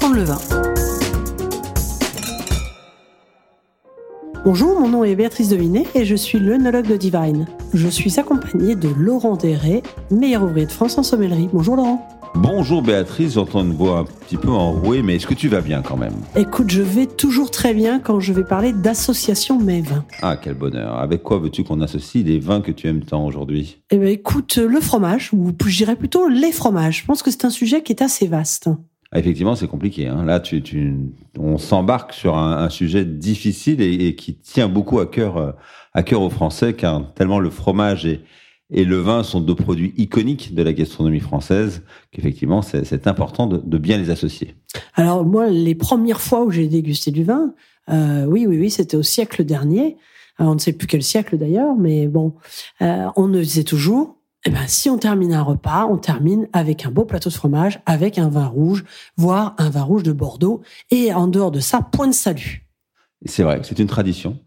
apprendre le vin. Bonjour, mon nom est Béatrice Dominé et je suis l'œnologue de Divine. Je suis accompagnée de Laurent Deret, meilleur ouvrier de France en sommellerie. Bonjour Laurent. Bonjour Béatrice, j'entends une voix un petit peu enrouée, mais est-ce que tu vas bien quand même? Écoute, je vais toujours très bien quand je vais parler d'association mes vins. Ah, quel bonheur. Avec quoi veux-tu qu'on associe les vins que tu aimes tant aujourd'hui? Eh bien écoute, le fromage, ou je dirais plutôt les fromages. Je pense que c'est un sujet qui est assez vaste. Ah, effectivement, c'est compliqué. Hein. Là, on s'embarque sur un, sujet difficile et, qui tient beaucoup à cœur, euh, à cœur aux Français, car tellement le fromage et le vin sont deux produits iconiques de la gastronomie française, qu'effectivement, c'est important de, bien les associer. Alors moi, les premières fois où j'ai dégusté du vin, euh, oui, oui, oui, c'était au siècle dernier. Alors, on ne sait plus quel siècle d'ailleurs, mais bon, euh, on ne disait toujours, eh ben, si on termine un repas, on termine avec un beau plateau de fromage, avec un vin rouge, voire un vin rouge de Bordeaux, et en dehors de ça, point de salut. C'est vrai, c'est une tradition.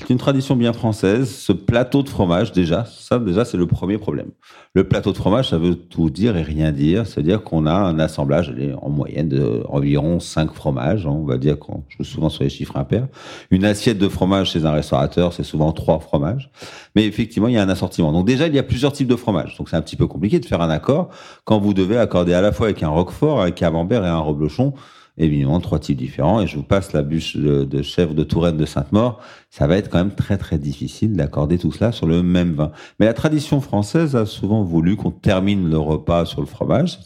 C'est une tradition bien française. Ce plateau de fromage, déjà, ça, déjà, c'est le premier problème. Le plateau de fromage, ça veut tout dire et rien dire. C'est-à-dire qu'on a un assemblage, en moyenne, d'environ 5 fromages. Hein. On va dire qu'on joue souvent sur les chiffres impairs. Une assiette de fromage chez un restaurateur, c'est souvent 3 fromages. Mais effectivement, il y a un assortiment. Donc déjà, il y a plusieurs types de fromages. Donc c'est un petit peu compliqué de faire un accord quand vous devez accorder à la fois avec un roquefort, un camembert et un reblochon évidemment trois types différents. Et je vous passe la bûche de, chèvre de Touraine de Sainte-Maure. Ça va être quand même très très difficile d'accorder tout cela sur le même vin. Mais la tradition française a souvent voulu qu'on termine le repas sur le fromage,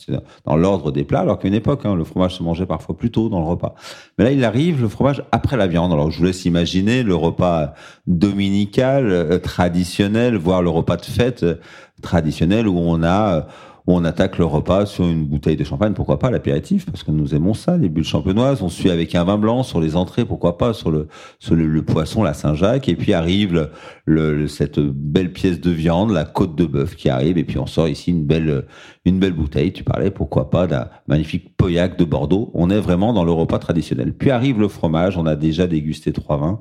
dans l'ordre des plats, alors qu'à une époque, hein, le fromage se mangeait parfois plus tôt dans le repas. Mais là, il arrive le fromage après la viande. Alors je vous laisse imaginer le repas dominical, euh, traditionnel, voire le repas de fête euh, traditionnel où on a euh, où on attaque le repas sur une bouteille de champagne, pourquoi pas l'apéritif, parce que nous aimons ça, les bulles champenoises. On suit avec un vin blanc sur les entrées, pourquoi pas sur le sur le, poisson, la Saint-Jacques, et puis arrive le, cette belle pièce de viande, la côte de bœuf qui arrive, et puis on sort ici une belle une belle bouteille. Tu parlais, pourquoi pas d'un magnifique Pauillac de Bordeaux. On est vraiment dans le repas traditionnel. Puis arrive le fromage. On a déjà dégusté trois vins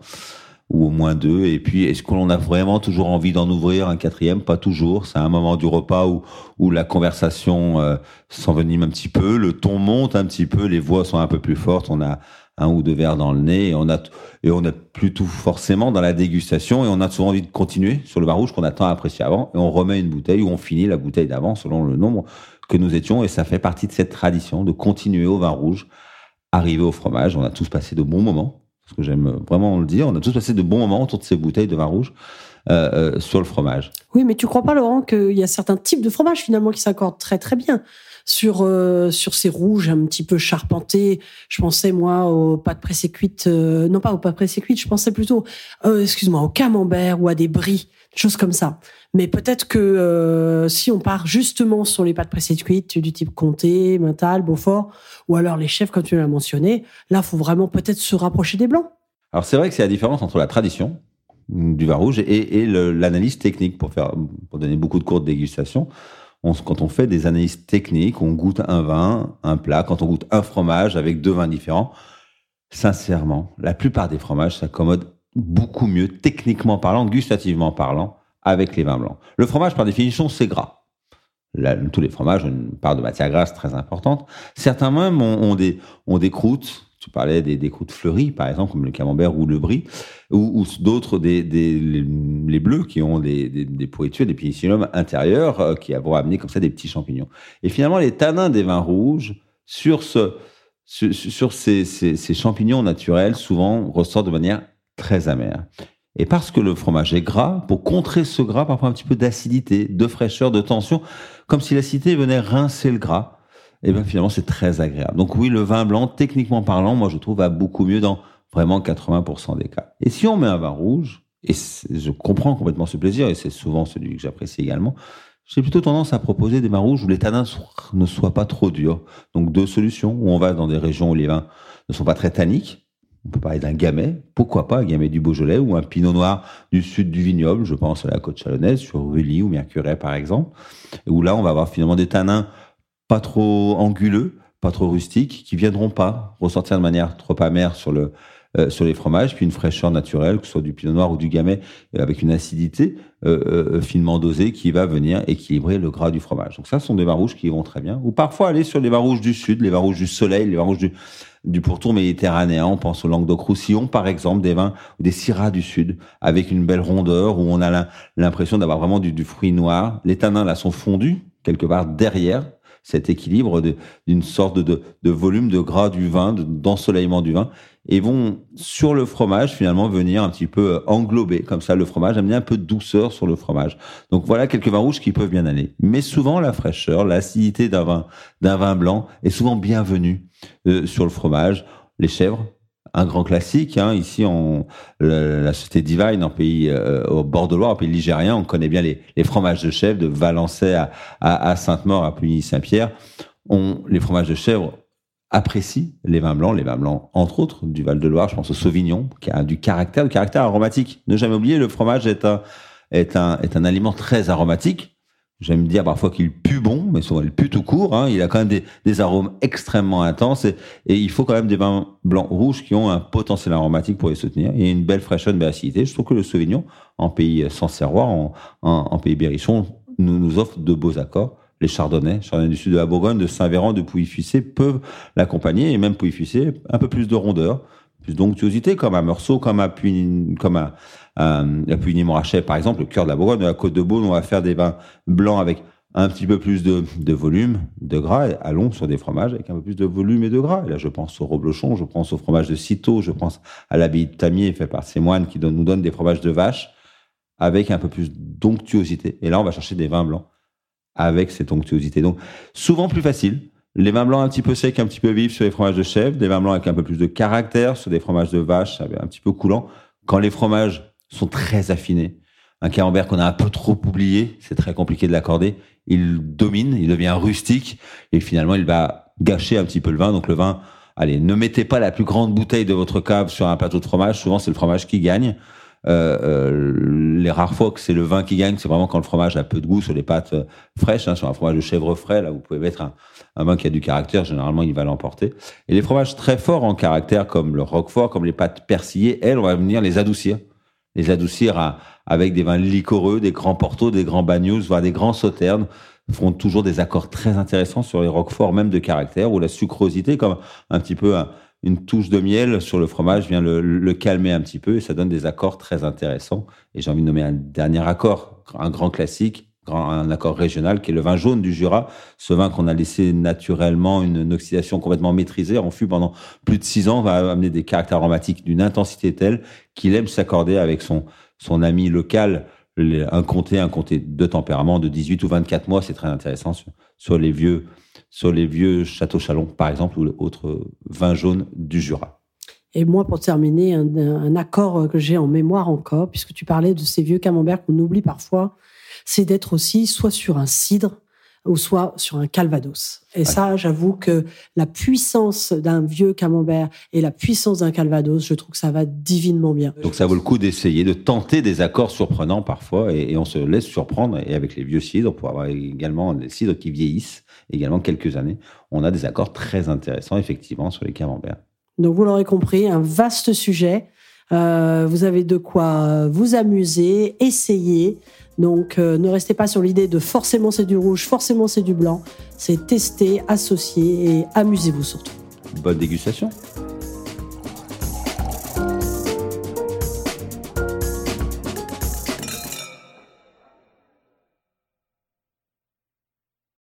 ou au moins deux. Et puis, est-ce qu'on a vraiment toujours envie d'en ouvrir un quatrième? Pas toujours. C'est un moment du repas où, où la conversation euh, s'envenime un petit peu, le ton monte un petit peu, les voix sont un peu plus fortes. On a un ou deux verres dans le nez et on a et on a plutôt forcément dans la dégustation et on a souvent envie de continuer sur le vin rouge qu'on a tant apprécié avant et on remet une bouteille ou on finit la bouteille d'avant selon le nombre que nous étions et ça fait partie de cette tradition de continuer au vin rouge, arriver au fromage. On a tous passé de bons moments parce que j'aime vraiment le dire. On a tous passé de bons moments autour de ces bouteilles de vin rouge euh, euh, sur le fromage. Oui, mais tu crois pas, Laurent, qu'il y a certains types de fromage finalement qui s'accordent très très bien sur euh, sur ces rouges un petit peu charpentés. Je pensais moi aux pâtes pressées cuites, non pas aux pâtes pressées cuites, je pensais plutôt, excuse-moi, au camembert ou à des brie, des choses comme ça. Mais peut-être que si on part justement sur les pâtes pressées cuites du type Comté, Mental, Beaufort, ou alors les chefs comme tu l'as mentionné, là, faut vraiment peut-être se rapprocher des blancs. Alors c'est vrai que c'est la différence entre la tradition du vin rouge et, l'analyse technique pour faire pour donner beaucoup de cours de dégustation. Quand on fait des analyses techniques, on goûte un vin, un plat, quand on goûte un fromage avec deux vins différents, sincèrement, la plupart des fromages s'accommodent beaucoup mieux, techniquement parlant, gustativement parlant, avec les vins blancs. Le fromage, par définition, c'est gras tous les fromages ont une part de matière grasse très importante. Certains même ont, des, ont des croûtes. Tu parlais des, croûtes fleuries, par exemple, comme le camembert ou le brie, ou, d'autres, des les, bleus qui ont des, des, des pénicilliums intérieurs euh, qui vont amener comme ça des petits champignons. Et finalement, les tanins des vins rouges, sur, ce, sur, ces, ces, ces champignons naturels, souvent ressortent de manière très amère. Et parce que le fromage est gras, pour contrer ce gras, parfois un petit peu d'acidité, de fraîcheur, de tension, comme si l'acidité venait rincer le gras, et bien finalement c'est très agréable. Donc oui, le vin blanc, techniquement parlant, moi je trouve va beaucoup mieux dans vraiment 80% des cas. Et si on met un vin rouge, et je comprends complètement ce plaisir, et c'est souvent celui que j'apprécie également, j'ai plutôt tendance à proposer des vins rouges où les tanins ne soient pas trop durs. Donc deux solutions, où on va dans des régions où les vins ne sont pas très tanniques, on peut parler d'un gamay, pourquoi pas un gamay du Beaujolais ou un pinot noir du sud du vignoble, je pense à la côte chalonnaise, sur Rully ou Mercuret par exemple, où là on va avoir finalement des tanins pas trop anguleux, pas trop rustiques, qui viendront pas ressortir de manière trop amère sur le, euh, sur les fromages, puis une fraîcheur naturelle, que ce soit du pinot noir ou du gamay, euh, avec une acidité euh, finement dosée qui va venir équilibrer le gras du fromage. Donc ça, ce sont des vins rouges qui vont très bien. Ou parfois aller sur les vins rouges du sud, les vins rouges du soleil, les vins rouges du, du pourtour méditerranéen. On pense au Languedoc-Roussillon, par exemple, des vins, des syrahs du sud, avec une belle rondeur, où on a l'impression d'avoir vraiment du, du fruit noir. Les tanins, là, sont fondus, quelque part derrière cet équilibre d'une sorte de, de, volume de gras du vin, d'ensoleillement du vin, et vont sur le fromage finalement venir un petit peu euh, englober comme ça le fromage, amener un peu de douceur sur le fromage. Donc voilà quelques vins rouges qui peuvent bien aller. Mais souvent la fraîcheur, l'acidité d'un vin, d'un vin blanc est souvent bienvenue euh, sur le fromage. Les chèvres, un grand classique. Hein. Ici, on, la, société Divine, en pays euh, au bord de Loire, en pays ligérien, on connaît bien les, fromages de chèvre de Valençay à, Sainte-Maure, à Puy-Saint-Pierre. On, les fromages de chèvre apprécient les vins blancs, les vins blancs entre autres du Val-de-Loire. Je pense au Sauvignon, qui a du caractère, du caractère aromatique. Ne jamais oublier, le fromage est un est un est un aliment très aromatique J'aime dire parfois qu'il pue bon, mais souvent il pue tout court. Hein. Il a quand même des, arômes extrêmement intenses et, il faut quand même des vins blancs rouges qui ont un potentiel aromatique pour les soutenir et une belle fraîcheur, belle acidité. Je trouve que le Sauvignon, en pays sans serroir, en, pays berrichon, nous, nous offre de beaux accords. Les Chardonnays, Chardonnay du sud de la Bourgogne, de Saint-Véran, de Pouilly-Fuissé peuvent l'accompagner et même Pouilly-Fuissé, un peu plus de rondeur, plus d'onctuosité, comme à Meursault, comme à Puy, comme à, la Puigny-Morachet, par exemple, le cœur de la Bourgogne, la Côte de Beaune, on va faire des vins blancs avec un petit peu plus de, de volume, de gras, et allons sur des fromages avec un peu plus de volume et de gras. Et là, je pense au reblochon, je pense au fromage de Citeaux, je pense à l'abbaye de Tamier, fait par ces moines qui nous donnent des fromages de vache avec un peu plus d'onctuosité. Et là, on va chercher des vins blancs avec cette onctuosité. Donc, souvent plus facile. Les vins blancs un petit peu secs, un petit peu vifs sur les fromages de chèvre, des vins blancs avec un peu plus de caractère sur des fromages de vache, un petit peu coulant. Quand les fromages sont très affinés. Un camembert qu'on a un peu trop oublié, c'est très compliqué de l'accorder. Il domine, il devient rustique et finalement il va gâcher un petit peu le vin. Donc le vin, allez, ne mettez pas la plus grande bouteille de votre cave sur un plateau de fromage. Souvent c'est le fromage qui gagne. Euh, euh, les rares fois que c'est le vin qui gagne, c'est vraiment quand le fromage a peu de goût sur les pâtes euh, fraîches. Hein, sur un fromage de chèvre frais, là, vous pouvez mettre un, vin qui a du caractère. Généralement, il va l'emporter. Et les fromages très forts en caractère, comme le roquefort, comme les pâtes persillées, elles, on va venir les adoucir les adoucir avec des vins liquoreux, des grands portos, des grands bagnous, voire des grands sauternes font toujours des accords très intéressants sur les roqueforts, même de caractère, où la sucrosité, comme un petit peu une touche de miel sur le fromage, vient le, calmer un petit peu et ça donne des accords très intéressants. Et j'ai envie de nommer un dernier accord, un grand classique, un accord régional qui est le vin jaune du Jura, ce vin qu'on a laissé naturellement une, oxydation complètement maîtrisée. En fût pendant plus de six ans, va amener des caractères aromatiques d'une intensité telle qu'il aime s'accorder avec son, ami local, un comté, un comté de tempérament de 18 ou 24 mois, c'est très intéressant sur, les vieux, sur les vieux châteaux Chalon, par exemple, ou autres vins jaunes du Jura. Et moi, pour terminer, un, un accord que j'ai en mémoire encore, puisque tu parlais de ces vieux camemberts qu'on oublie parfois, c'est d'être aussi soit sur un cidre ou soit sur un calvados. Et ça, j'avoue que la puissance d'un vieux camembert et la puissance d'un calvados, je trouve que ça va divinement bien. Donc ça vaut le coup d'essayer, de tenter des accords surprenants parfois, et, on se laisse surprendre. Et avec les vieux cidres, pour avoir également des cidres qui vieillissent, également quelques années, on a des accords très intéressants, effectivement, sur les camemberts. Donc vous l'aurez compris, un vaste sujet. Euh, vous avez de quoi vous amuser, essayer. Donc euh, ne restez pas sur l'idée de forcément c'est du rouge, forcément c'est du blanc. C'est tester, associer et amusez-vous surtout. Bonne dégustation.